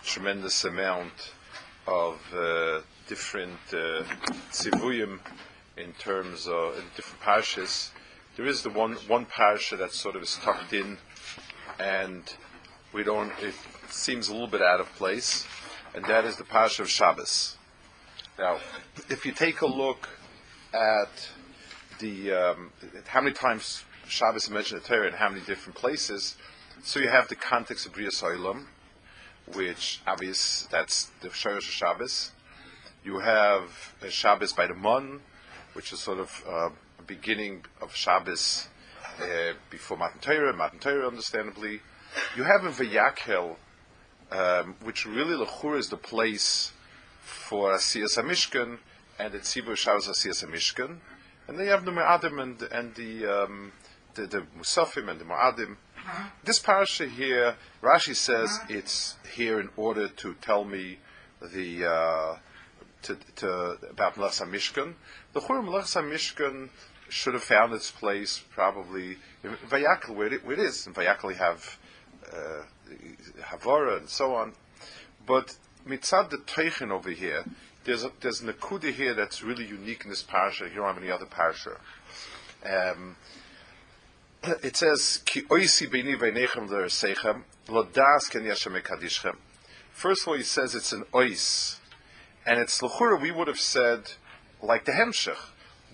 a tremendous amount of uh, different uh, in terms of in different parshas. There is the one one parsha that sort of is tucked in, and we don't. It seems a little bit out of place, and that is the parsha of Shabbos. Now, if you take a look at the um, how many times Shabbos is mentioned in the Torah in how many different places, so you have the context of Bria Soilam, which obvious that's the Shorosh Shabbos. You have a Shabbos by the Mun, which is sort of uh, a beginning of Shabbos uh, before Matan Torah, Matan Torah, understandably. You have in Vayakhel, um, which really Lechur is the place for Asiyas HaMishkan, and the Tzibur Shabbos Asiyas HaMishkan. And then you have the Me'adim and, and the, um, the, the Musafim and the Mu'adim. This parasha here, Rashi says it's here in order to tell me the uh, to, to, about Melech Mishkan. The Chur Melech Mishkan should have found its place probably in Vayakhel, where it, where it is. In Vayakhel, you have uh, Havara and so on. But mitzad the Teichen over here, there's a, there's an akuda here that's really unique in this parasha. You don't have any other parasha. Um, it says, Ki oisi beini veinechem l'ersechem, lodas ken yashem ekadishchem. First of all, he says it's an ois. And it's l'chura, we would have said, like the Hemshech,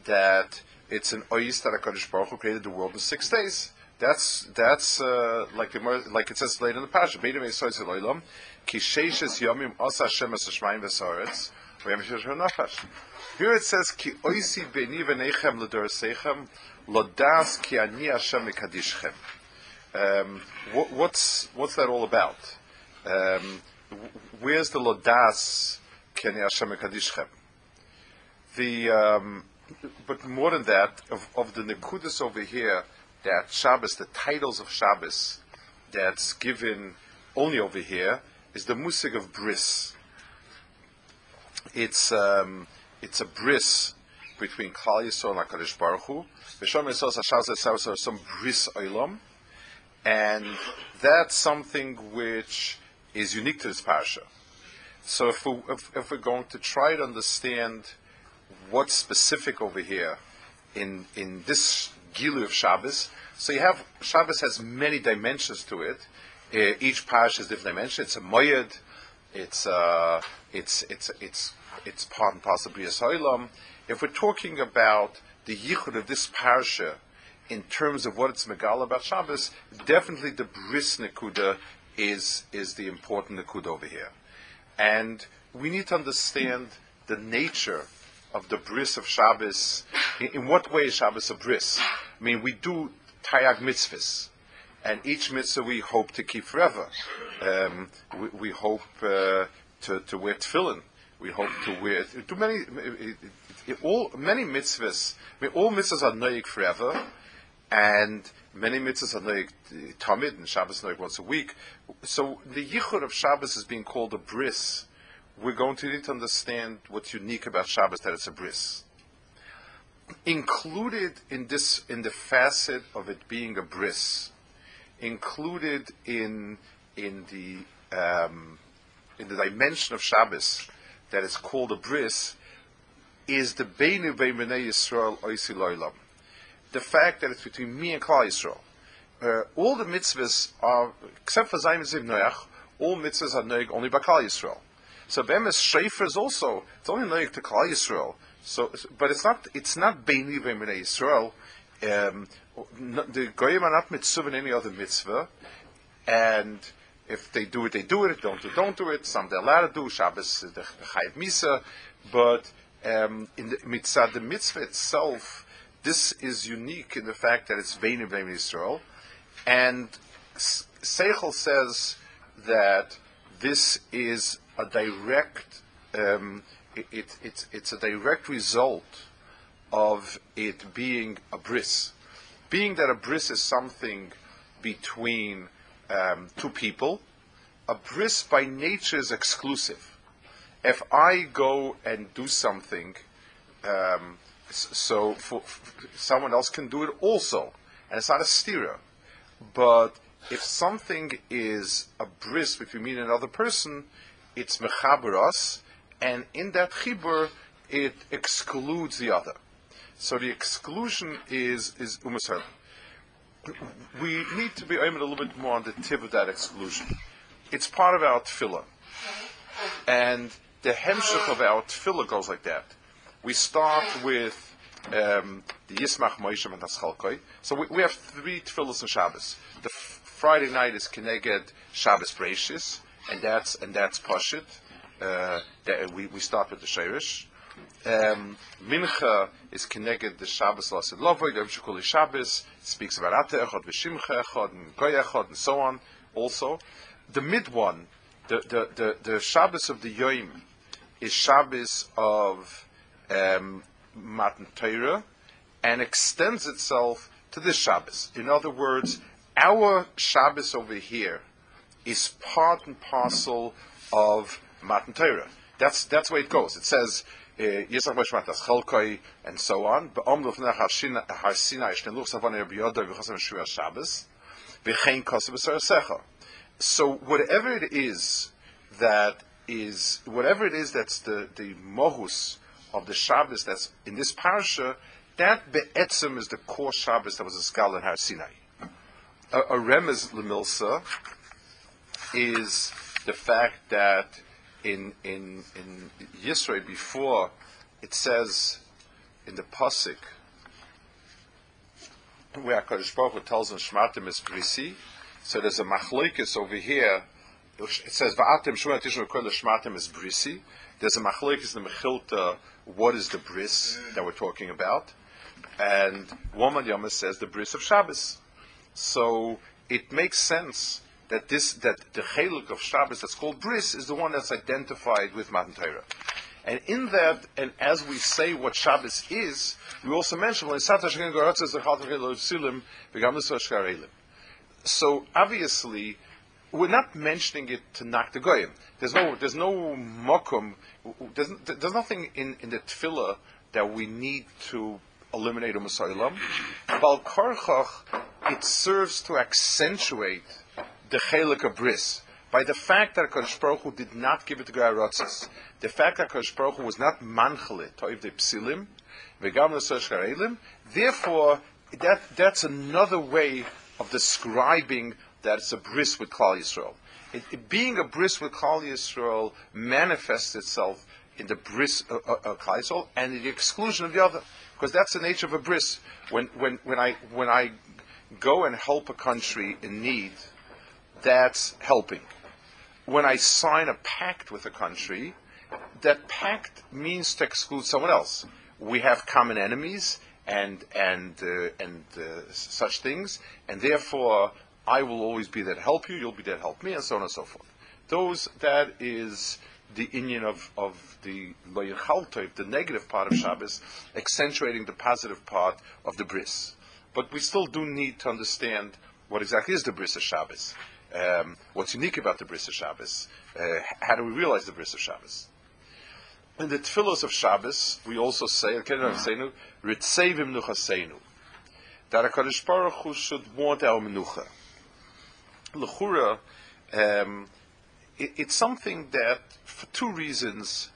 that it's an ois that HaKadosh Baruch Hu created the world in six days. That's, that's, uh, like the, like it says later in the parasha, beini veisois eloilam, ki sheishes yomim osa Hashem es hashmayim shesher nafash. Here it says, Ki oisi beini veinechem l'ersechem, Lodas ki ani Hashem mekadishchem. Um, what's what's that all about? Um, where's the lodas ki ani Hashem mekadishchem? The um, but more than that, of, of the nekudas over here, that Shabbos, the titles of Shabbos, that's given only over here, is the musig of bris. It's um, it's a bris between Klal Yisrael and Hakadosh Baruch Hu. V'shom Yisrael Hashaz are some bris olam, and that's something which is unique to this parasha. So if, we, if, if we're going to try to understand what's specific over here in in this Gilu of Shabbos, so you have Shabbos has many dimensions to it. Uh, each parish has different dimensions. It's a moyed, it's uh, it's it's it's it's part and parcel of Bria if we're talking about the yichud of this parsha in terms of what it's megal about Shabbos, definitely the bris nekuda is is the important nekuda over here, and we need to understand the nature of the bris of Shabbos. In, in what way is Shabbos a bris? I mean, we do tayag mitzvahs, and each mitzvah we hope to keep forever. Um, we, we, hope uh, to, to wear tefillin. We hope to wear. Too many all many mitzvahs, I mean, all mitzvahs are noig forever, and many mitzvahs are noig tamid, and Shabbos noig once a week. So the yichud of Shabbos is being called a bris. We're going to need to understand what's unique about Shabbos that it's a bris. Included in this, in the facet of it being a bris, included in in the um, in the dimension of Shabbos that is called a bris is the Beinu Beinei Yisrael Oisi Loilam. The fact that it's between me and Klal Yisrael. Uh, all the mitzvahs are, except for Zayim Ziv Noach, all mitzvahs are noig only by Klal Yisrael. So Bemis Shrefer is also, it's only noig to Klal Yisrael. So, but it's not, it's not Beinu Beinei Yisrael. Um, the Goyim are not mitzvah in any other mitzvah, and If they do it, they do it. Don't do, don't do it. Some they're allowed to do. Shabbos, the Chayiv Misa. But um, in the mitzvah, the mitzvah itself, this is unique in the fact that it's Vein of Israel. And Seichel says that this is a direct, um, it, it, it's, it's a direct result of it being a bris. Being that a bris is something between um, two people, a bris by nature is exclusive. If I go and do something, um, so for, for, someone else can do it also, and it's not a stira. But if something is a bris between me and another person, it's mechaberas, and in that chibur, it excludes the other. So the exclusion is is umasar. We need to be aiming a little bit more on the tip of that exclusion. It's part of our tefillah, and the hemshach of our tefillah goes like that. We start with um, the Yismach Moshe and Haschalkoi. So we, we, have three tefillahs on Shabbos. The f- Friday night is Keneged Shabbos Breishis, and that's and that's Pashit. Uh, that we, we start with the Sheirish. Um, Mincha is connected the Shabbos Lasid Lovoy, the Shukuli Shabbos, speaks about Ate Echad, Vishimcha Echad, and Goy Echad, and so on, also. The mid one, the, the, the, the Shabbos of the Yoim, is Shabbos of um, Matan Torah, and extends itself to this Shabbos. In other words, our Shabbos over here is part and parcel of Matan Torah. That's, that's way it goes. It says, Yisach Mashmatas Chalkoi, and so on. So whatever it is that is, whatever it is that's the, the mohus of the Shabbos that's in this parasha, that be'etzim is the core Shabbos that was a scholar in Har Sinai. A, a remez lemilsa is the fact that in in in Yisrael before it says in the pasuk where Hakadosh Baruch Hu tells them Shmartim is brisi, so there's a machlokes over here. It says Va'atim Shmuel Tishma Shmartim is brisi. There's a machlokes in the Mechilta. What is the bris that we're talking about? And Woman Yoma says the bris of Shabbos. So it makes sense that this that the chelik of Shabbos that's called bris is the one that's identified with Matan Torah. And in that, and as we say what Shabbos is, we also mention so obviously, we're not mentioning it to knock the goyim. There's no, there's no mokum. There's, there's nothing in, in the tefillah that we need to eliminate a Musaylam. Bal Karchach, it serves to accentuate the chelik of bris by the fact that Hakadosh Baruch did not give it to Gararotzes, the fact that Hakadosh Baruch was not manchale toiv de psilim, l'sosh therefore that that's another way of describing that it's a bris with Klal Yisrael. It, it, being a bris with Klal Yisrael manifests itself in the bris of uh, uh, Klal Yisrael and in the exclusion of the other, because that's the nature of a bris. When when when I when I go and help a country in need, that's helping. When I sign a pact with a country, that pact means to exclude someone else. We have common enemies and and uh, and uh, such things, and therefore I will always be there to help you. You'll be there to help me, and so on and so forth. Those that is the Indian of, of the Loyachaltoiv, the negative part of Shabbos, accentuating the positive part of the bris. But we still do need to understand what exactly is the bris of Shabbos. Um, what's unique about the bris of Shabbos? Uh, how do we realize the bris of Shabbos? In the tefillos of Shabbos, we also say, Ritzevim Nuchaseinu, that HaKadosh Baruch Hu should want our menucha. L'chura, um, it, it's something that, for two reasons,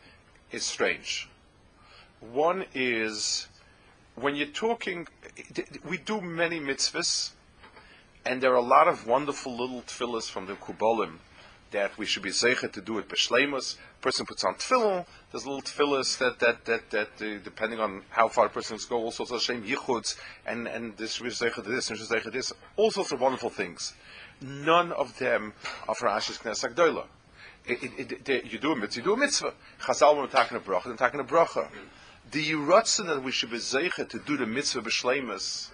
is strange. One is, when you're talking, we do many mitzvahs, and there are a lot of wonderful little tefillahs from the Kubolim that we should be zeicha to do it b'shleimus. Person puts on tefillin. There's little tefillahs that that that that uh, depending on how far a person go, all sorts of shem yichuds, and and this to this and zeicha this, all sorts of wonderful things. None of them for Ashes Knesset Agdoila. You do a mitzvah, you do a mitzvah. Chazal, when we're talking a bracha, we're talking a bracha. The yiratzin that we should be zeicha to do the mitzvah b'shleimus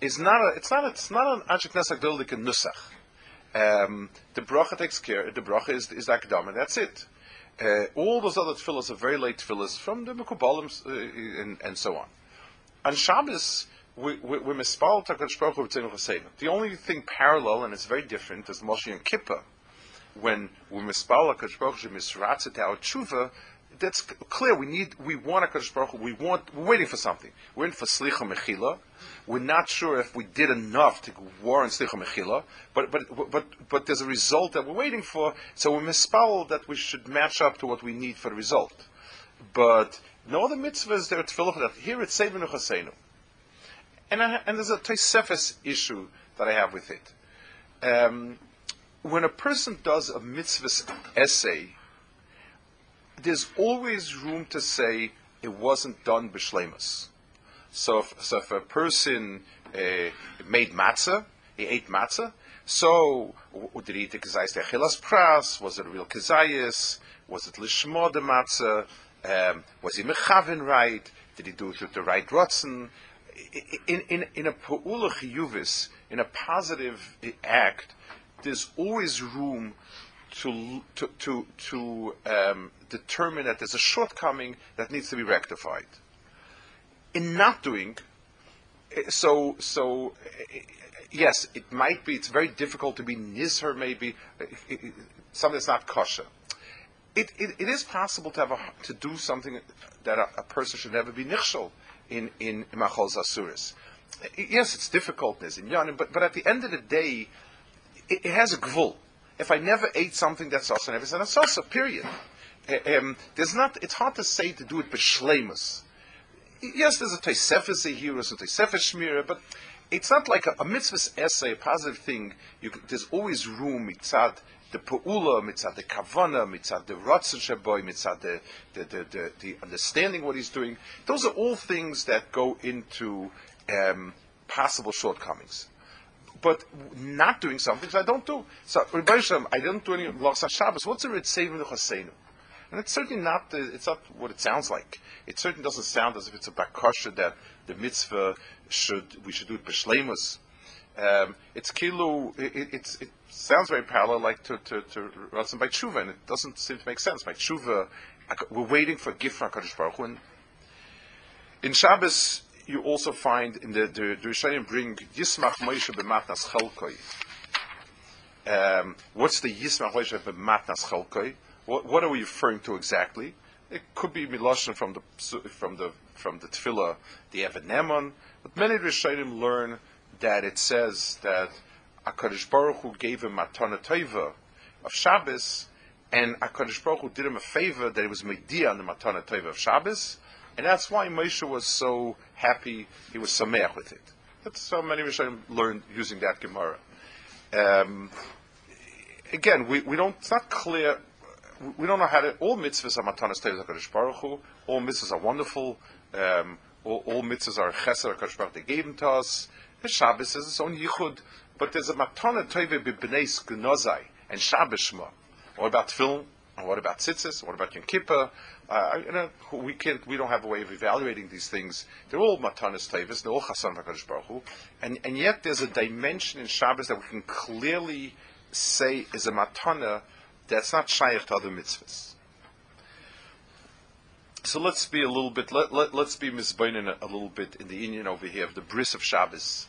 is not a, it's not a, it's not an Ashes Knesset Agdoila like a nusach. Um, the bracha takes care, the bracha is, is akdam, and that's it. Uh, all those other tefillahs are very late tefillahs from the Mekubalim uh, and, and so on. On Shabbos, we, we, The only thing parallel, and it's very different, is Moshe and Kippur. When we mispal Takadosh Baruch Hu misratzet our tshuva, that's clear. We need, we want a Baruch. We want, we're waiting for something. We're in for Slicha Mechila. We're not sure if we did enough to warrant Slicha Mechila, but, but, but, but there's a result that we're waiting for, so we misspell that we should match up to what we need for the result. But no other mitzvahs there at tefillah for that. Here it's Sevenu Chasenu. And, I, and there's a Tosefes issue that I have with it. Um, when a person does a mitzvah essay, there's always room to say it wasn't done b'shlemus. So if, so if a person uh, made matzah, he ate matzah, so did he eat the kazayis achilas pras? Was it a real kazayis? Was it lishmo the matzah? Um, was he mechavin right? Did he do it with the right rotzen? In, in, in a pa'ula chiyuvis, in a positive act, there's always room to, to, to, to um, determine that there's a shortcoming that needs to be rectified. In not doing, eh, so, so eh, yes, it might be, it's very difficult to be nizher, maybe, eh, something that's not kosher. It, it, it is possible to have a, to do something that a, a person should never be nichshol in in machol zasuris. Yes, it's difficult, in but but at the end of the day, it, it has a gvul. If I never ate something that's also never said that's also period. Um, there's not. It's hard to say to do it b'shlemus. Yes, there's a Tosefes here, a Tosefes shmira, but it's not like a, a mitzvah essay, a positive thing. You, there's always room mitzad the pu'ula, mitzad the kavana, mitzad the ratzon shaboy, mitzad the, the, the, the, the understanding what he's doing. Those are all things that go into um, possible shortcomings but not doing something I don't do. So, I don't do any Lachsa Shabbos. What's a Ritzevim Chasenu? And it's certainly not the, it's not what it sounds like. It certainly doesn't sound as if it's a bakasha that the mitzvah should we should do it b'shleimus. Um, it's kilu. It, it, it, sounds very parallel, like to to, to Ratzon by tshuva, and it doesn't seem to make sense. By tshuva, we're waiting for a gift from Hakadosh Baruch Hu. in Shabbos, you also find in the the, the Rishayim bring Yismach Moshe b'matnas chelkoi. Um, what's the Yismach Moshe b'matnas chelkoi? What, what are we referring to exactly? It could be miloshin from the from the from the tefillah, the Evan but many Rishonim learn that it says that Hakadosh Baruch Hu gave him matana tova of Shabbos, and Hakadosh Baruch Hu did him a favor that he was media on the matana tova of Shabbos, and that's why Moshe was so happy. He was sameach with it. That's so many Rishonim learned using that Gemara. Um, again, we, we don't. It's not clear. We don't know how to. All mitzvahs are matanas tevas Hakadosh Baruch Hu. All mitzvahs are wonderful. Um, all, all, mitzvahs are chesed Baruch They gave them to us. The Shabbos is its own yichud, but there's a matana teve b'bnei gnozai and Shabbos shma. What about film? What about tzitzis? What about Yom Kippur? Uh, you know, we can't, we don't have a way of evaluating these things. They're all matanas tevis, they're all chasan v'kadosh baruch Hu, and and yet there's a dimension in Shabbos that we can clearly say is a matana that's not shaykh to other mitzvahs. So let's be a little bit, let, let, let's be misbeinen a, a little bit in the Indian over here of the bris of Shabbos,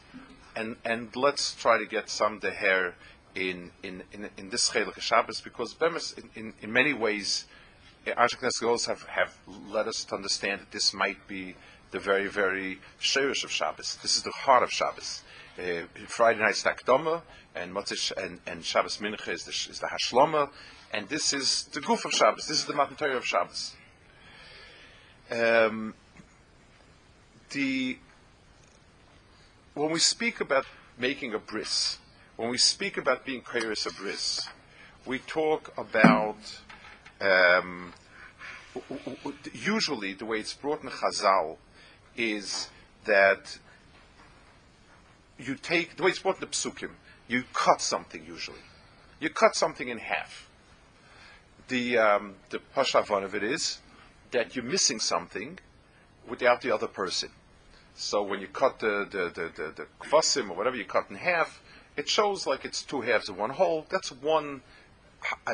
and and let's try to get some deher in in in, in this chelik Shabbos because bemis in, in, in many ways Arshak girls have, have led us to understand that this might be the very, very shirish of Shabbos. This is the heart of Shabbos. Uh, Friday night's Takdoma, and Motzish and, and Shabbos Mincha is the, is the Hashloma, and this is the goof of Shabbos. This is the Matan Torah of Shabbos. Um, the when we speak about making a bris, when we speak about being kairos a bris, we talk about um, usually, the way it's brought in Chazal is that you take the way it's brought in the Psukim. you cut something usually. You cut something in half. The um, the pashavon of it is that you're missing something without the other person. So when you cut the the the, the, the kvasim or whatever you cut in half, it shows like it's two halves of one whole. That's one.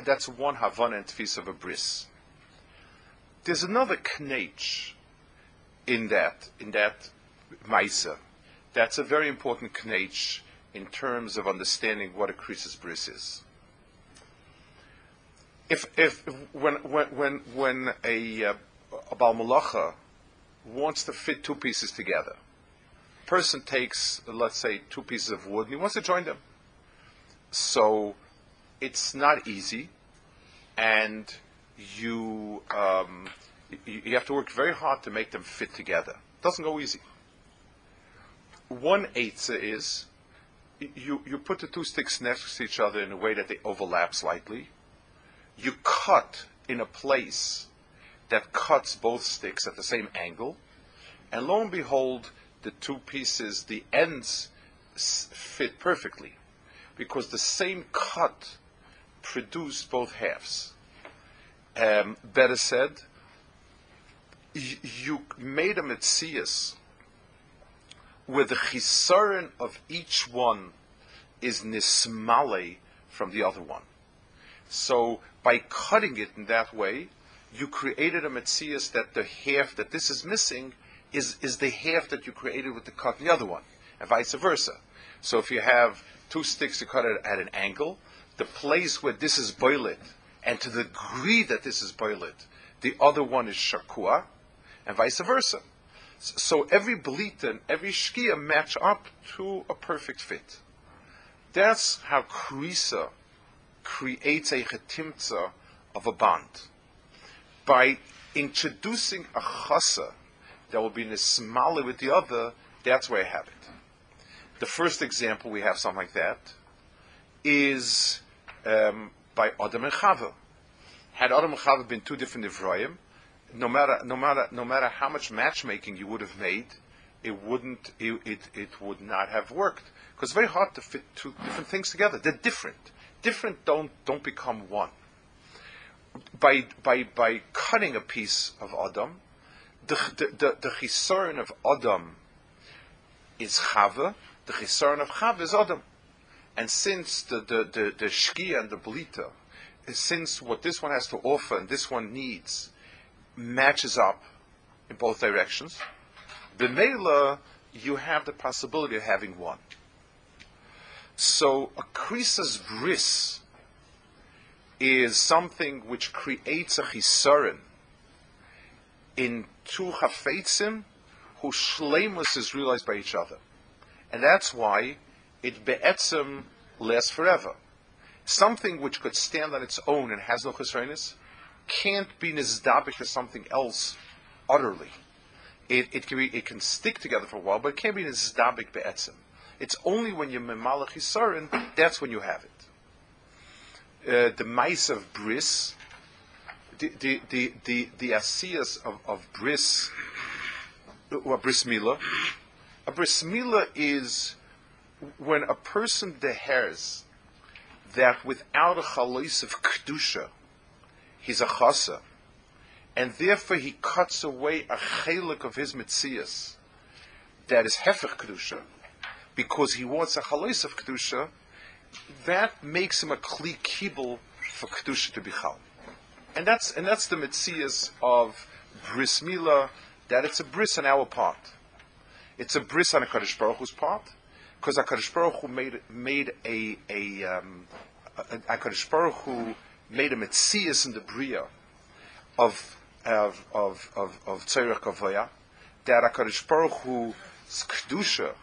That's one havana and tfis of a bris. There's another knech in that in that maisa. That's a very important knech in terms of understanding what a krisis bris is. If if when when when when a uh, a bal malacha wants to fit two pieces together, person takes let's say two pieces of wood and he wants to join them. So it's not easy, and you um, you, you have to work very hard to make them fit together. It doesn't go easy. One eitzah is you, you put the two sticks next to each other in a way that they overlap slightly. You cut in a place that cuts both sticks at the same angle. And lo and behold, the two pieces, the ends fit perfectly because the same cut produced both halves. Um, better said, you made a mitzias where the chisaron of each one is nismale from the other one. So by cutting it in that way, you created a mitzias that the half that this is missing is, is the half that you created with the cut in the other one, and vice versa. So if you have two sticks to cut it at an angle, the place where this is boilet, and to the degree that this is boilet, the other one is shakua, and vice versa. So every belita and every shkia match up to a perfect fit. That's how krisa creates a chetimtza of a bond. By introducing a chasa that will be nismali with the other, that's where I have it. The first example we have something like that is um, by Adam and Chava. Had Adam and Chava been two different Ivroyim, no matter no matter no matter how much matchmaking you would have made, it wouldn't it it, it would not have worked because it's very hard to fit two different things together. They're different. Different don't don't become one. By by by cutting a piece of Adam, the the the, the of Adam is Chava. The chisaron of Chava is Adam. And since the the the, the shkia and the belita, since what this one has to offer and this one needs matches up in both directions, the B'meila, you have the possibility of having one. So a krisa's bris is something which creates a chisaron in two chafetzim whose shlemus is realized by each other. And that's why it be'etzim lasts forever. Something which could stand on its own and has no chisaronis can't be nizdabik to something else utterly. It, it, can be, it can stick together for a while, but it can't be nizdabik be'etzim. It's only when you're memalach that's when you have it. Uh, the mice of bris, the the the the, the asiyas of, of bris, or bris mila. A bris mila is when a person deheres that without a chalos of kedusha, he's a chasa, and therefore he cuts away a chelik of his mitzias that is hefech kedusha, because he wants a chalos of kedusha. That makes him a kli kibul for kedusha to be chal, and that's and that's the mitzias of bris mila. That it's a bris on our part. It's a bris on a Kaddish Baruch Hu's part, because Hakadosh Baruch Hu made made a a um, Hakadosh Baruch Hu made a mitzias in the bria of of of of of tzorech kavaya that Hakadosh Baruch Hu's kedusha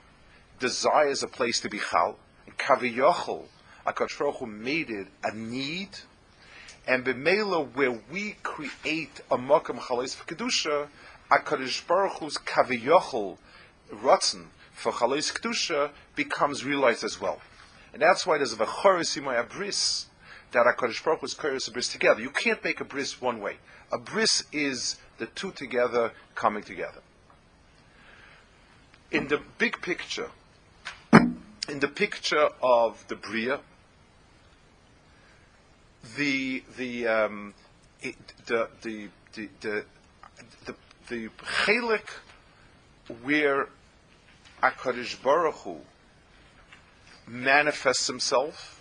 desires a place to be chal kaviyochel Hakadosh Baruch Hu made it a need and b'meila where we create a makam chalais for kedusha Hakadosh Baruch Hu's kaviyochel rotzen for chalais kedusha becomes realized as well and that's why there's a v'choris imay abris that HaKadosh Baruch Hu is carries a bris together. You can't make a bris one way. A bris is the two together coming together. In the big picture, in the picture of the Bria, the the um, the the the the the, the chelik where Hakadosh Baruch Hu manifests Himself,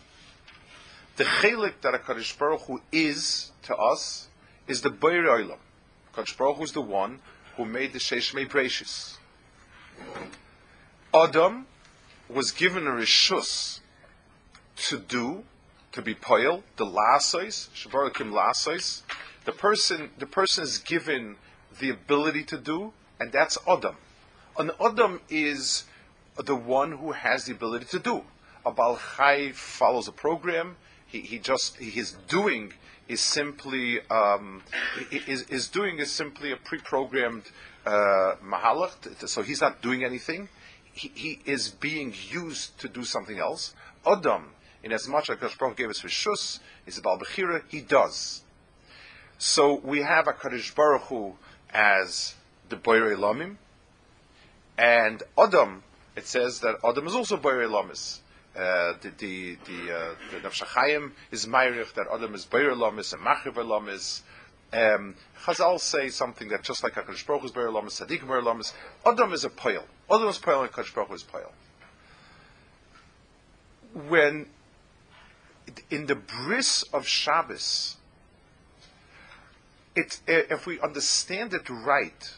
the chelik that Hakadosh Baruch Hu is to us is the Beir Olam. Hakadosh Baruch Hu is the one who made the Sheish Me'Brachis. Adam was given a rishus to do, to be poil, the lasais, shabarakim lasais. The person, the person is given the ability to do, and that's Adam. An Adam is the one who has the ability to do. A Baal Chai follows a program. He, he just his doing is simply um, doing is simply a pre-programmed uh, mahalach. So he's not doing anything he, he, is being used to do something else. Adam, in as much as Baruch gave us Rishus, is a Bechira, he does. So we have a Kaddish Baruch Hu as the Boire Lamim, and Adam, it says that Adam is also Boire Lamis. Uh, the the the, uh, is Mayrich, that Adam is Boire Lamis and Machiv Lamis. Um, Chazal say something that just like HaKadosh Baruch is Be'er Lamas, Sadiq Be'er Lamas, Adam is a poil. Adam is poil and HaKadosh Baruch is poil. When, in the bris of Shabbos, it, if we understand it right,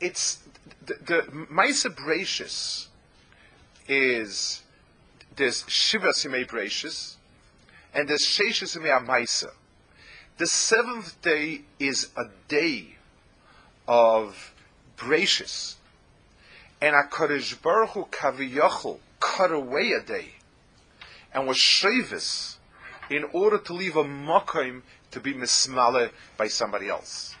it's the, Maisa Bracious is there's Shiva Simei Bracious and there's Shesha Simei Maisa. The seventh day is a day of gracious. And HaKadosh Baruch Hu Kaviyachol cut away a day and was shavis in order to leave a makim to be mismale by somebody else.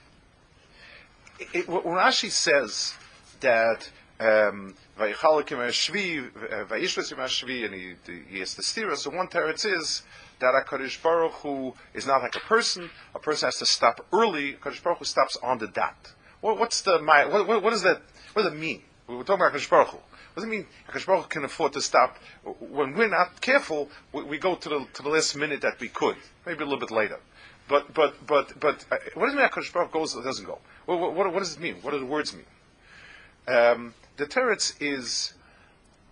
It, when Rashi says that um, and he, he has the steer, so one teretz is that a HaKadosh Baruch Hu is not like a person. A person has to stop early. HaKadosh Baruch Hu stops on the dot. What, what's the, what, what, what, does that, what does it mean? We're talking about HaKadosh. What does it mean HaKadosh can afford to stop? When we're not careful, we, we, go to the, to the last minute that we could. Maybe a little bit later. But, but, but, but, uh, what does it mean HaKadosh goes or doesn't go? What, what, what, does it mean? What do the words mean? Um, the teretz is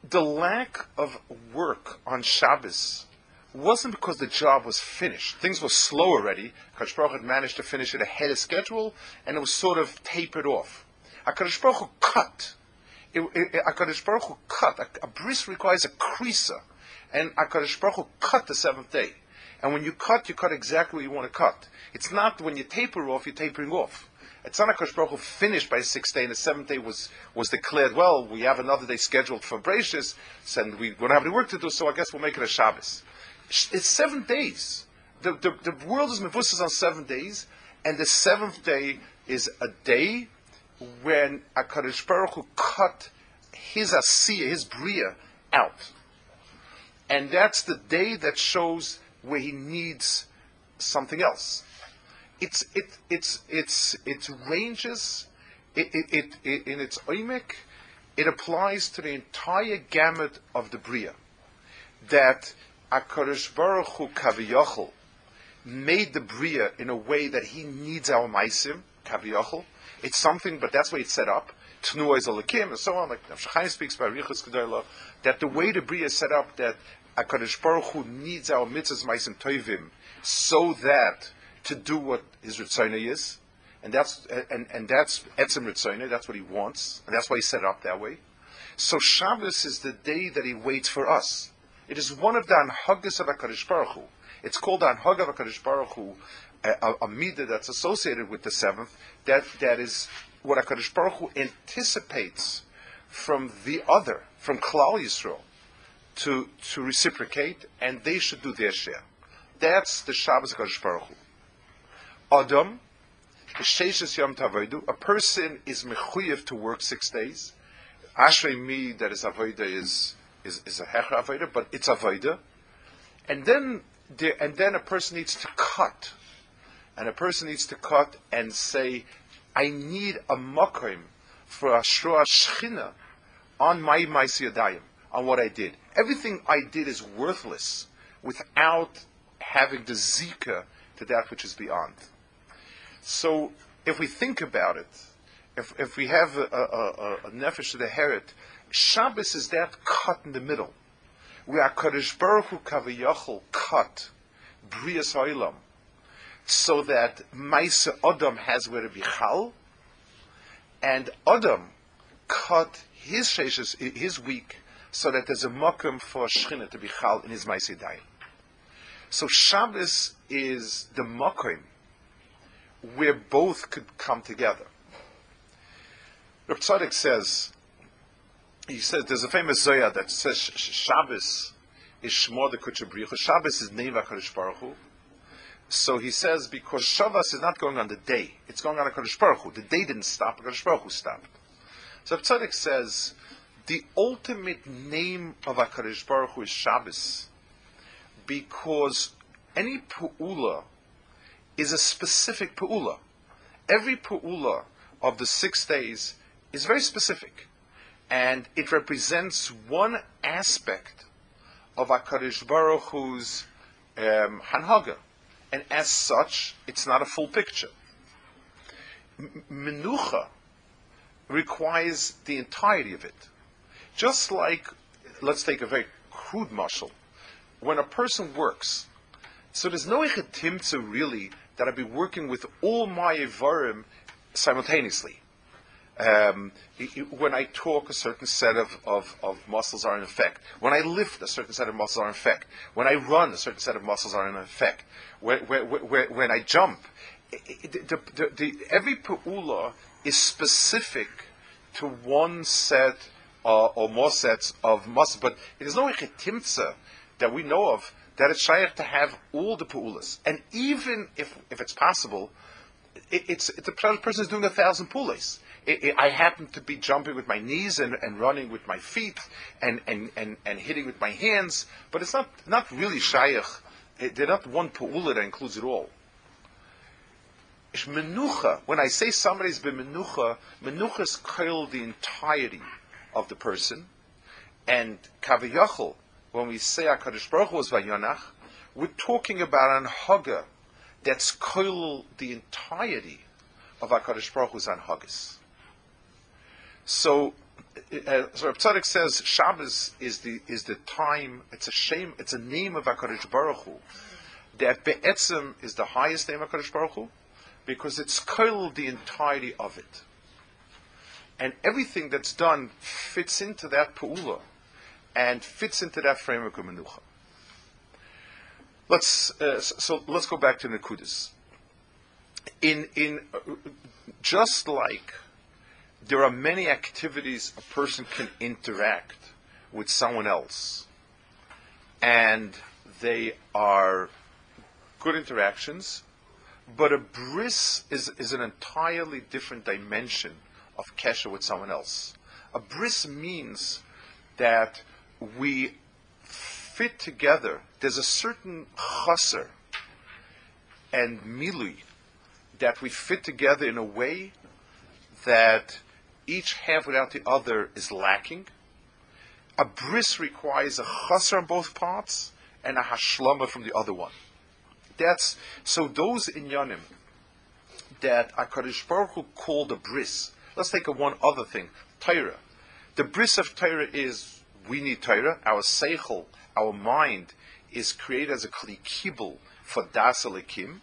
the lack of work on Shabbos wasn't because the job was finished. Things were slow already. Akash Baruch had managed to finish it ahead of schedule, and it was sort of tapered off. Akash Baruch cut. Akash Baruch Hu cut. A, a bris requires a krisa, and Akash Baruch Hu cut the seventh day. And when you cut, you cut exactly what you want to cut. It's not when you taper off, you're tapering off. It's not Akash Baruch Hu finished by the sixth day, and the seventh day was, was declared, well, we have another day scheduled for Bracious, and we don't have any work to do, so I guess we'll make it a Shabbos. It's seven days. The, the, the world is mevusas on seven days, and the seventh day is a day when Akadosh Baruch Hu cut his asiya, his bria, out, and that's the day that shows where he needs something else. It's it it's it's it ranges it, it, it, it in its oimek. It applies to the entire gamut of the bria. That Akadosh Baruch Hu made the Bria in a way that he needs our Maisim, Kaviyachol. It's something, but that's why it's set up. Tnua is Alakim, and so on, like Nefesh HaChaim speaks by Riches Kedolah, that the way the Bria is set up, that Akadosh Baruch Hu needs our mitzvahs, Maisim Toivim, so that to do what his Ritzonah is, and that's and, and that's Etzim Ritzonah, that's what he wants, and that's why he set it up that way. So Shabbos is the day that he waits for us. It is one of the anhagas of HaKadosh Baruch Hu. It's called the anhag of HaKadosh Baruch Hu, a, a, a that's associated with the seventh, that, that is what HaKadosh Baruch Hu anticipates from the other, from Klal Yisrael, to, to reciprocate, and they should do their share. That's the Shabbos HaKadosh Baruch Hu. Adam, a person is mechuyev to work six days. Ashrei mi, that is avodah, is is, is a hecher avodah, but it's avodah. And then the, and then a person needs to cut, and a person needs to cut and say, I need a makim for a shua shchina on my ma'asiyadayim. on what I did. Everything I did is worthless without having the zika to that which is beyond. So if we think about it, if, if we have a, a, a, a nefesh to the heret, Shabbos is that cut in the middle, where HaKadosh Baruch Hu Kaviyachol cut Brias Oilam, so that Maisa Adam has where to be chal, and Adam cut his sheshes, his week, so that there's a mokum for Shechina to be chal in his Maisa Dayim. So Shabbos is the mokum where both could come together. Reb Tzadok says, he says, there's a famous Zoya that says Shabbos is Shmor the Kutchabrichu. Shabbos is Neva Kadosh Baruch. So he says, because Shabbos is not going on the day, it's going on a Kadosh Baruch. The day didn't stop, Kadosh Baruch stopped. So Tzadok says, the ultimate name of HaKadosh Baruch is Shabbos, because any pu'ula is a specific pu'ula. Every pu'ula of the six days is very specific, and it represents one aspect of HaKadosh Baruch Hu's um, Hanhaga, and as such, it's not a full picture. M- Menucha requires the entirety of it. Just like, let's take a very crude muscle. When a person works, so there's no ichetimtza really that I'd be working with all my Ivarim simultaneously. Um, when I talk, a certain set of, of, of, muscles are in effect. When I lift, a certain set of muscles are in effect. When I run, a certain set of muscles are in effect. When, when, when, when I jump, the, the, the, every pu'ula is specific to one set uh, or more sets of muscles. But is no ichetimtza that we know of that it's to have all the pu'ulas. And even if, if it's possible, it, it's, the person is doing a thousand pu'ulas. I happen to be jumping with my knees and, and running with my feet and, and, and, and hitting with my hands, but it's not, not really shaykh. They're not one pu'ula that includes it all. Menucha, when I say somebody's been menucha, menucha is the entirety of the person, and kaviyachol when we say HaKadosh Baruch Hu was Vayonach, we're talking about an Haga that's koil the entirety of HaKadosh Baruch Hu's Anhagis. So, uh, so Reb Tzadok says Shabbos is the is the time. It's a shame. It's a name of Hakadosh Baruch Hu. That Be'etzim is the highest name of Hakadosh Baruch Hu because it's koil the entirety of it, and everything that's done fits into that pu'ula and fits into that framework of menucha. Let's uh, so let's go back to Nakudis. In in uh, just like there are many activities a person can interact with someone else, and they are good interactions, but a bris is, is an entirely different dimension of kesha with someone else. A bris means that we fit together, there's a certain chaser and milui that we fit together in a way that each half without the other is lacking. A bris requires a chaser on both parts and a hashlama from the other one. That's so those in inyanim that Akadosh Baruch Hu called a bris. Let's take a one other thing, Torah. The bris of Torah is we need Torah. Our seichel, our mind, is created as a kli kibul for das alikim.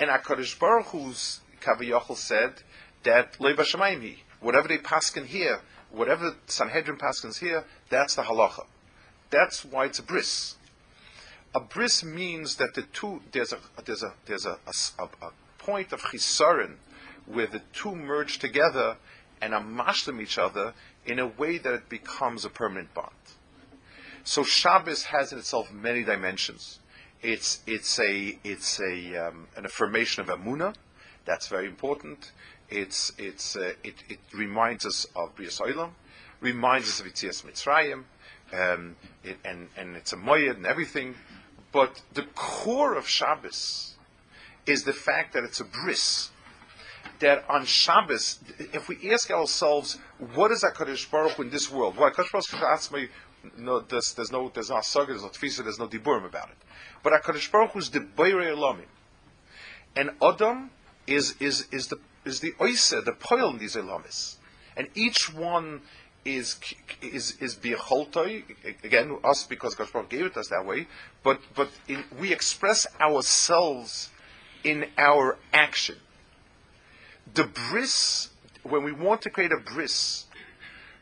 And Hakadosh Baruch Hu's Kaviyachol said that leibashamayim whatever they paskin here, whatever Sanhedrin paskins here, that's the halacha. That's why it's a bris. A bris means that the two there's a there's a there's a, a, a point of chisaron where the two merge together and are mashlim each other in a way that it becomes a permanent bond. So Shabbos has in itself many dimensions. It's it's a it's a um, an affirmation of Amuna, that's very important. It's it's uh, it, it reminds us of Brias Olam, reminds us of Yitzias Mitzrayim, um, it, and and it's a moyed and everything. But the core of Shabbos is the fact that it's a bris that on Shabbos, if we ask ourselves, what is HaKadosh Baruch Hu in this world? What HaKadosh Baruch Hu asked me, no, there's, there's no, there's no there's no tfisa, there's no diburim about it. But Hakadosh Baruch Hu is the boire elamim, and Adam is is is the is the oisa, the poil in these elamis, and each one is is is biacholtoi again us because Baruch gave it us that way, but but in, we express ourselves in our action. The bris, when we want to create a bris,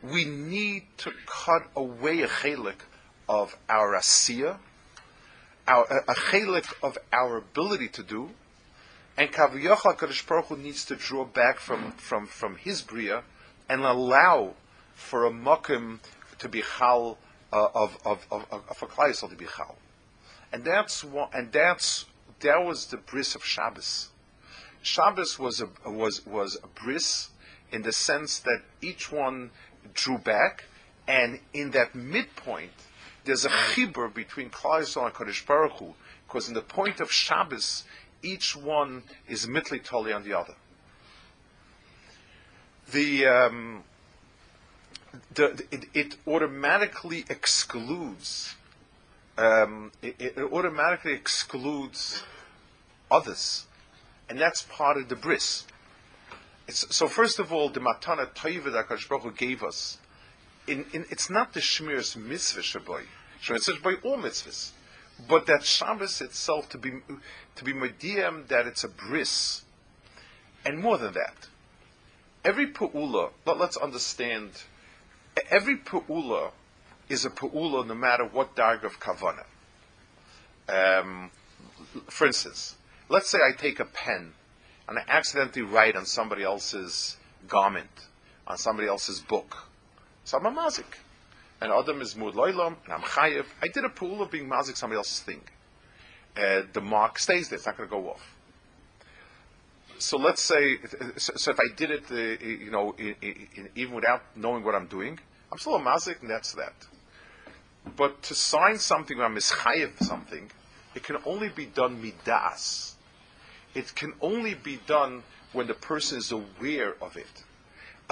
we need to cut away a chelik of our asiya, our, a, a chelik of our ability to do, and Kaviyachal Kadosh Baruch Hu needs to draw back from, from, from his bria and allow for a makim to be chal uh, of of of of, a klai to be chal, and that's what and that's that was the bris of Shabbos. Shabbos was a was was a bris in the sense that each one drew back, and in that midpoint, there's a chibur between Klal and Kadosh Baruch Hu, because in the point of Shabbos, each one is mitli totally on the other. The, um, the it, it, automatically excludes um, it, it, automatically excludes others, and that's part of the bris. It's, so first of all, the matana toiva that Baruch gave us, in, in, it's not the shmir's mitzvah shaboy. Shmir's shaboy all mitzvahs, but that Shabbos itself to be to be mediyam that it's a bris, and more than that, every pu'ula. Let, let's understand. Every pu'ula is a pu'ula no matter what darg of kavana. Um, for instance, let's say I take a pen and I accidentally write on somebody else's garment, on somebody else's book. So I'm a mazik. And Adam is mud loilam, and I'm chayiv. I did a pool of being mazik somebody else's thing. Uh, the mark stays there; it's not going to go off. So let's say, so, if I did it, uh, you know, in, in, even without knowing what I'm doing, I'm still a mazik, and that's that. But to sign something when I'm mischayiv something, it can only be done midas it can only be done when the person is aware of it.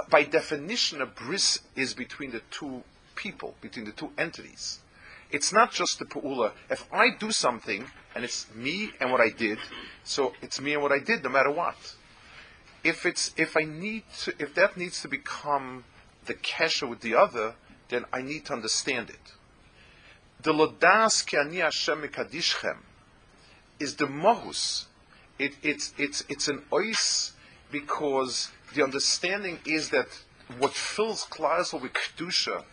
By definition, a bris is between the two people, between the two entities. It's not just the pu'ula. If I do something and it's me and what I did, so it's me and what I did, no matter what. If it's if I need to, if that needs to become the kesha with the other, then I need to understand it. The lodas ki ani Hashem is the mohus it, it's, it's, it's an ois because the understanding is that what fills Klausel with Kedusha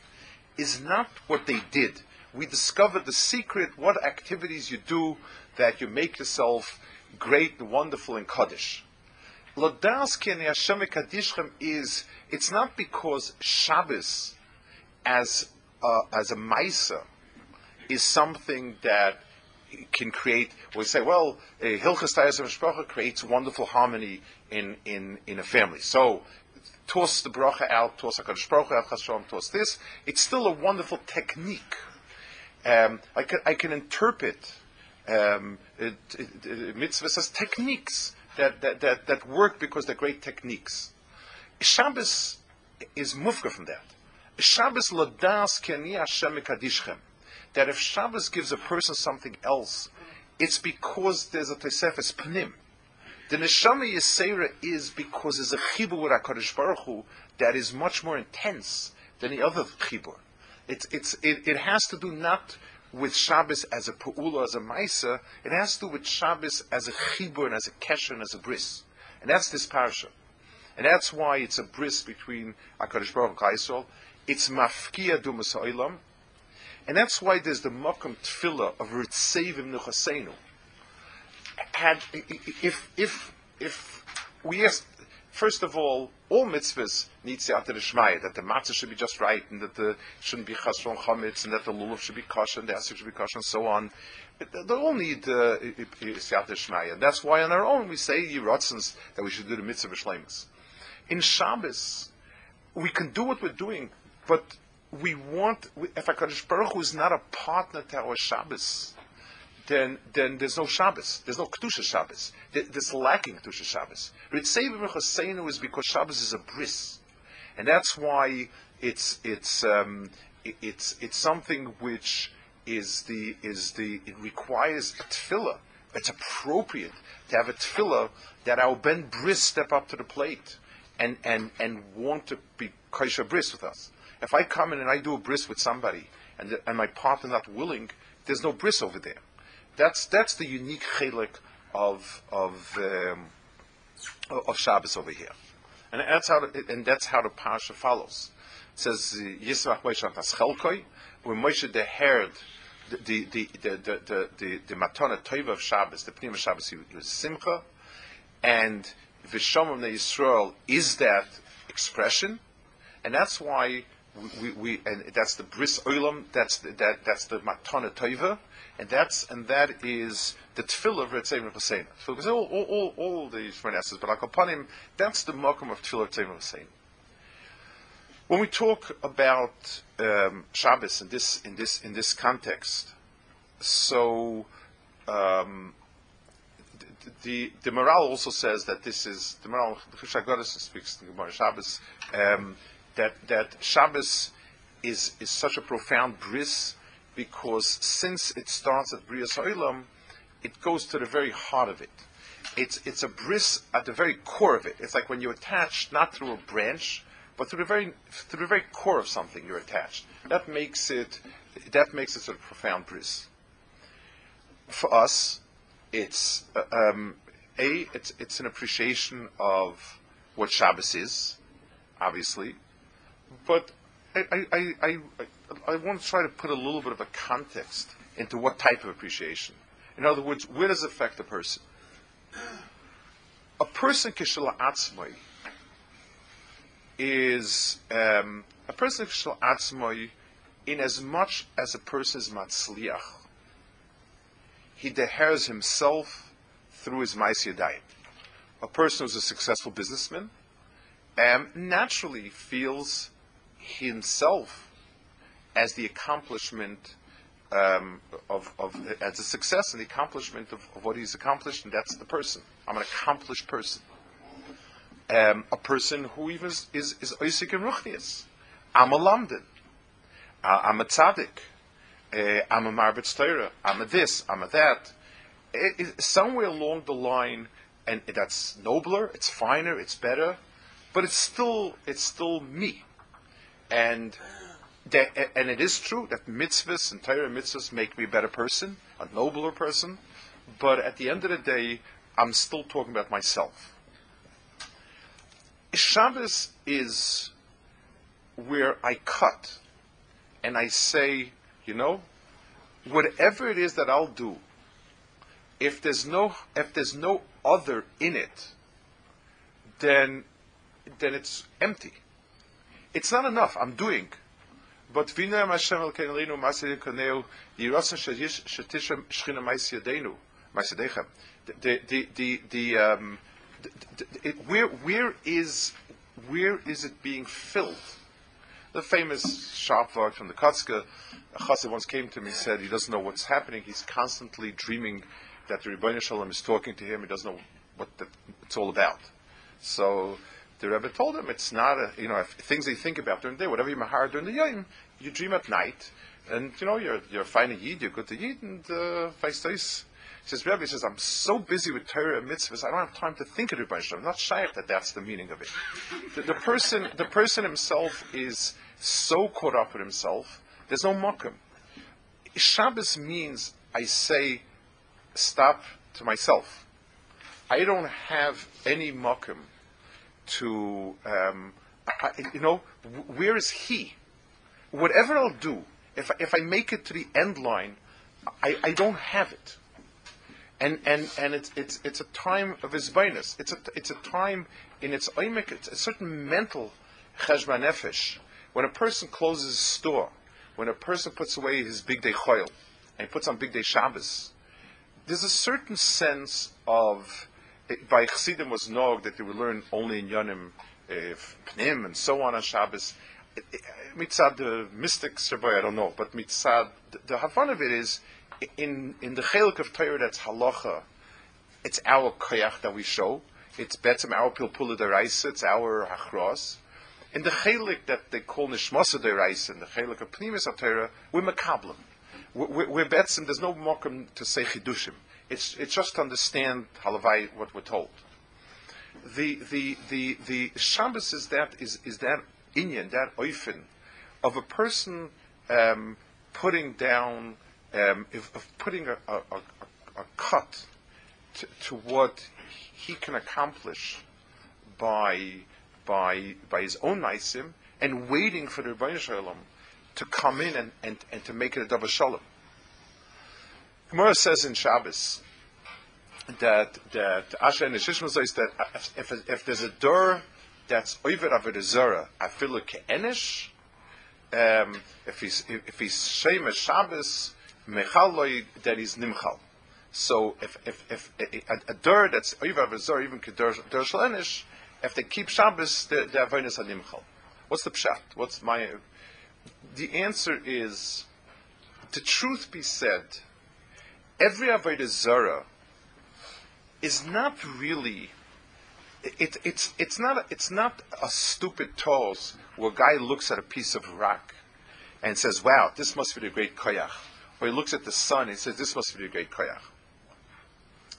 is not what they did. We discovered the secret, what activities you do that you make yourself great and wonderful in Kaddish. Lodaski and Hashem Kaddishchem is, it's not because Shabbos as, uh, as a Maisa is something that can create, we say, well, Hilchas Tayas creates wonderful harmony in, in, in a family. So, toss the bracha out, toss HaKadosh Baruch out, Chashem, toss this. It's still a wonderful technique. Um, I, can, I can interpret um, it, it, it, mitzvahs as techniques that, that, that, that work because they're great techniques. Shabbos is mufka from that. Shabbos ladas keni Hashem kadishchem that if Shabbos gives a person something else, it's because there's a Tosefes Panim. The Neshama Yisera is because there's a Chibur with HaKadosh Baruch Hu that is much more intense than the other Chibur. It's, it's, it, it has to do not with Shabbos as a Pu'ula, as a Maisa, it has to do with Shabbos as a Chibur and as a Kesher and as a Bris. And that's this parasha. And that's why it's a bris between HaKadosh Baruch Hu and Kaisol. It's mafkia dumas ha'olam, and that's why there's the Makam Tefillah of Ritzevim Nuchasenu. Had, if, if, if we ask, first of all, all mitzvahs need Siyata Shmaya, that the matzah should be just right, and that the shouldn't be chasron chametz, and that the lulav should be kosher, and the asik should be kosher, and so on. They all need uh, Siyata Shmaya. That's why on our own we say Yiratzins that we should do the mitzvah shlemus. In Shabbos, we can do what we're doing, but we want, if HaKadosh Baruch Hu is not a partner to our Shabbos, then, then there's no Shabbos. There's no Kedusha Shabbos. There's lacking Kedusha Shabbos. Ritzei B'Mechaseinu is because Shabbos is a bris. And that's why it's, it's, um, it's it's something which is the is the it requires a tefillah. It's appropriate to have a tefillah that our ben bris step up to the plate and and and want to be kosher bris with us. If I come in and I do a bris with somebody and the, and my partner not willing, there's no bris over there. That's that's the unique chelik of of um, of Shabbos over here, and that's how the, and that's how the parsha follows. It says Yisrach Moshe Taschelkoi when Moshe the heard the the the the the the, the matana toiva of Shabbos, the pnima Shabbos was simcha, and Vishomim Yisrael is that expression, and that's why we, we, and that's the bris olam, that's the, that that's the matana toiva, and that's and that is the tefillah of Ritzeim Hussein. Because all all all, all the Shmonesses, but him, that's the makom of tefillah Ritzeim Hussein. When we talk about um, Shabbos in this in this in this context, so um, the the Maharal also says that this is the Maharal Chushagonis speaks to Gemara Shabbos um, that that Shabbos is is such a profound bris because since it starts at Brias Olam, it goes to the very heart of it. It's it's a bris at the very core of it. It's like when you attach not through a branch, but through the very through the very core of something you're attached. That makes it that makes it sort of profound bris. For us, it's uh, um, a it's it's an appreciation of what Shabbos is, obviously, but I, I, I, I want to try to put a little bit of a context into what type of appreciation. In other words, where does it affect a person? A person kishla atzmai is um, a person kishla atzmai in as much as a person is matzliach. He dehers himself through his diet. A person who's a successful businessman um, naturally feels himself as the accomplishment um, of, of, as a success and the accomplishment of, of, what he's accomplished, and that's the person. I'm an accomplished person. Um, a person who even is is, is Isaac and Ruchnias. I'm a London. Uh, I'm a tzaddik. Uh, I'm a Marbet Torah. I'm a this. I'm a that. It, it, somewhere along the line, and that's nobler. It's finer. It's better, but it's still it's still me. And that, and it is true that mitzvahs and mitzvahs make me a better person, a nobler person. But at the end of the day, I'm still talking about myself. Shabbos is where I cut and I say, you know, whatever it is that I'll do, if there's no if there's no other in it, then then it's empty. It's not enough. I'm doing. But vina Hashem el kenelinu masir kaneu yirasan shadish shatisha shchina ma'is yadenu ma'is. The the the the um, it, where where is where is it being filled? The famous sharp word from the Kotzker, Chassid once came to me and said he doesn't know what's happening. He's constantly dreaming that the Rebbeinu Shalom is talking to him. He doesn't know what the, it's all about. So the Rebbe told him it's not a, you know, things they think about during the day, whatever you mahar during the yom, you dream at night, and you know, you're, you're fine yid, you're good to yid, and uh. He says, Rebbe, he says, I'm so busy with Torah and mitzvahs, I don't have time to think of Rebbe I'm not shy that that's the meaning of it. The, the, person, the person himself is so caught up in himself, there's no mokum. Shabbos means I say, stop to myself. I don't have any mokum to, um, you know, where is he? Whatever I'll do, if, if I make it to the end line, I, I don't have it. And, and, and it's, it's, it's a time of bonus. It's a, it's a time in its oimik, it's a certain mental cheshbon nefesh. When a person closes his store, when a person puts away his big day choil, and puts on big day Shabbos, there's a certain sense of by Chassidim was nog that they would learn only in Yonim, uh, Pnim, and so on on Shabbos. Mitzad the mystics, I don't know, but mitzad the, the of it is in in the chelik of Torah that's halacha. It's our koyach that we show. It's betzim our pilpula deraisa. It's our hachros. In the chelik that they call nishmasa derais and the chelik of pnimis atera, we're makablim. We're, we're betzim. There's no mokum to say chidushim. It's it's just to understand halavai what we're told. The the the the Shabbos is that is is that inyan that oifen of a person um, putting down um, if, of putting a, a, a, a cut to, to what he can accomplish by by by his own naisim and waiting for the Rebbeinu Shalom to come in and, and, and to make it a double Shalom. Gemara says in Shabbos that that Asher and Shishma says that if, if, if there's a door that's over avodah zara, afilu ke'enish, um, if he's if he's shemesh Shabbos mechaloi, that he's nimchal. So if if, if a, a, door that's over avodah zara, even kedur shalenish, if they keep Shabbos, the the avodas are nimchal. What's the pshat? What's my the answer is, the truth be said, every avodah zara is not really. It, it's it's not a, it's not a stupid toss where a guy looks at a piece of rock and says, "Wow, this must be the great koyach," or he looks at the sun and says, "This must be the great koyach."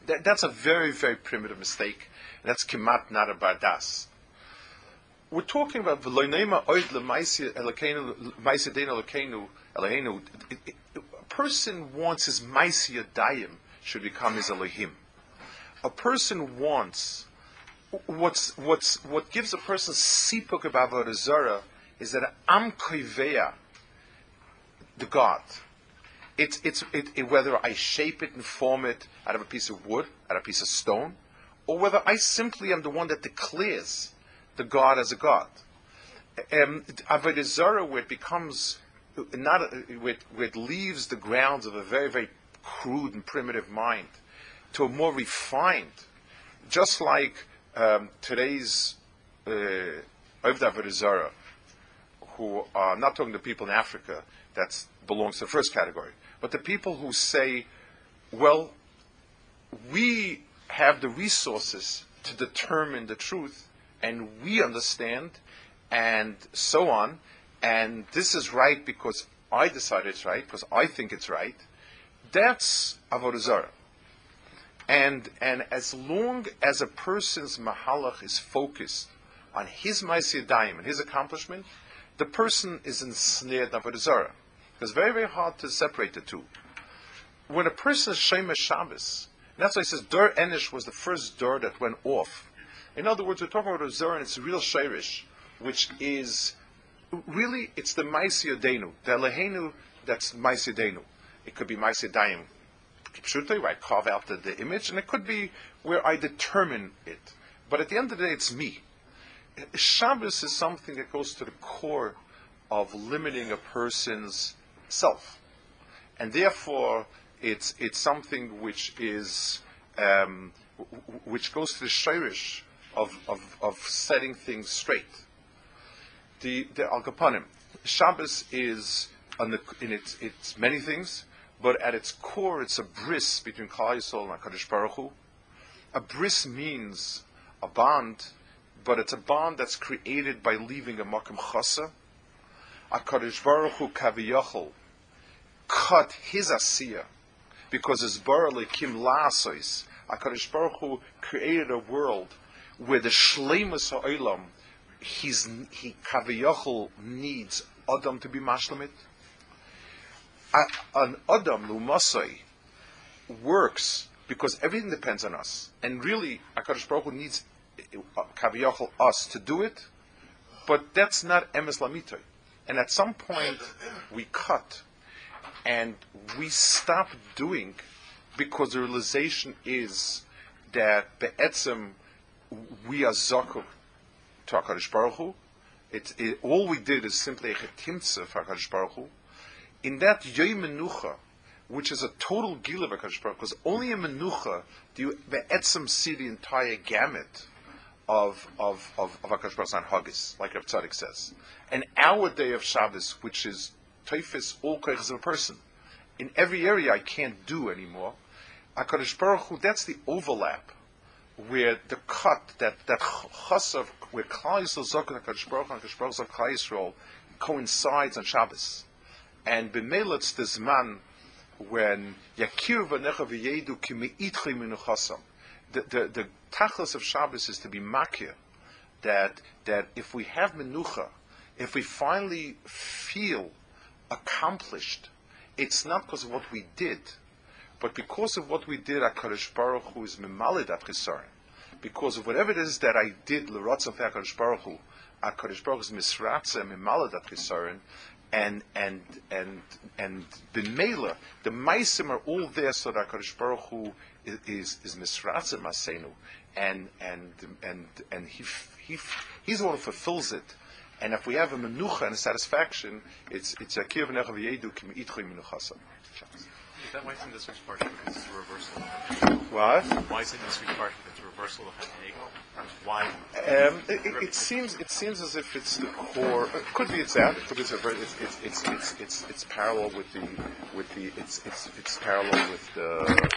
That, that's a very very primitive mistake. That's kimat not a bardas. We're talking about v'loinema oid lemaisi elokenu person wants his maisi dayim should become his Elohim a person wants, what's, what's, what gives a person sipuk Avodah Zarah is that I'm koiveya, the God. It's, it's, it, it, whether I shape it and form it out of a piece of wood, out of a piece of stone, or whether I simply am the one that declares the God as a God. Um, Avodah where it becomes not, where it, leaves the grounds of a very, very crude and primitive mind, to a more refined, just like um, today's uh, who are not talking to people in Africa, that belongs to the first category, but the people who say, well, we have the resources to determine the truth, and we understand, and so on, and this is right because I decide it's right, because I think it's right. That's Avodah Zarah. And, and as long as a person's mahalach is focused on his Maisiyadayim and his accomplishment, the person is ensnared in Avodah It's very, very hard to separate the two. When a person is Shemesh Shabbos, that's why he says Dur Enish was the first Dur that went off. In other words, we're talking about a Dur and it's real Shirish, which is really, it's the Maisiyadenu, the Elehenu that's Maisiyadenu. It could be Maisiyadayim pshutai, where I carve out the, the image, and it could be where I determine it. But at the end of the day, it's me. Shabbos is something that goes to the core of limiting a person's self, and therefore it's it's something which is um, which goes to the shirish of, of, of setting things straight. The the al Shabbos is the, in its its many things but at its core, it's a bris between Klal Yisrael and Hakadosh Baruch Hu. A bris means a bond, but it's a bond that's created by leaving a makom chasa. Hakadosh Baruch Hu kaviyachol cut his asiya because his barley kim lasois. Hakadosh Baruch Hu created a world where the shleimus ha'olam, he's he kaviyachol needs Adam to be mashlamit an Adam Lumasai works because everything depends on us. And really, Akadosh Baruch Hu needs uh, kaviyachol us to do it, but that's not emes. And at some point, we cut and we stop doing because the realization is that be'etzem we are zakuk to Hakadosh Baruch Hu. It, it, all we did is simply a chetimtza for Hakadosh Baruch Hu in that Yom Menucha, which is a total gila of HaKadosh Baruch because only in Menucha do you Be'etzim see the entire gamut of of of, of HaKadosh Baruch on Haggis, like Rav Tzadok says. And our day of Shabbos, which is Teifis, all koiches of a person. In every area I can't do anymore. HaKadosh Baruch Hu, that's the overlap where the cut that that chasav where Klal Yisrael Zok and Hakadosh Baruch and Hakadosh Baruch Yisrael coincides on Shabbos, and b'meila it's this man when Yakir v'necha v'yedu ki me'itchi minu chasam. The the the tachlis of Shabbos is to be makir that that if we have menucha, if we finally feel accomplished, it's not because of what we did, but because of what we did, HaKadosh Baruch Hu is mimalid at chisaron. Because of whatever it is that I did, l'ratzon HaKadosh Baruch Hu, HaKadosh Baruch Hu is misratza mimalid at chisaron, and and and and b'meila, the meisim are all there so that HaKadosh Baruch Hu is is, is masenu, and and and and he he he's the one who fulfills it. And if we have a menucha and a satisfaction, it's it's a kirv nechav yedu kim itchoy menuchasa. Is that why it's in this week's parsha? Because it's a reversal What? Why is it in this week's parsha? Reversal of Egel? Why? Um, it, it, it seems it seems as if it's the core. It could be it's that. It could be it's, it's, it's, it's, it's, it's, parallel with the with the it's it's it's parallel with the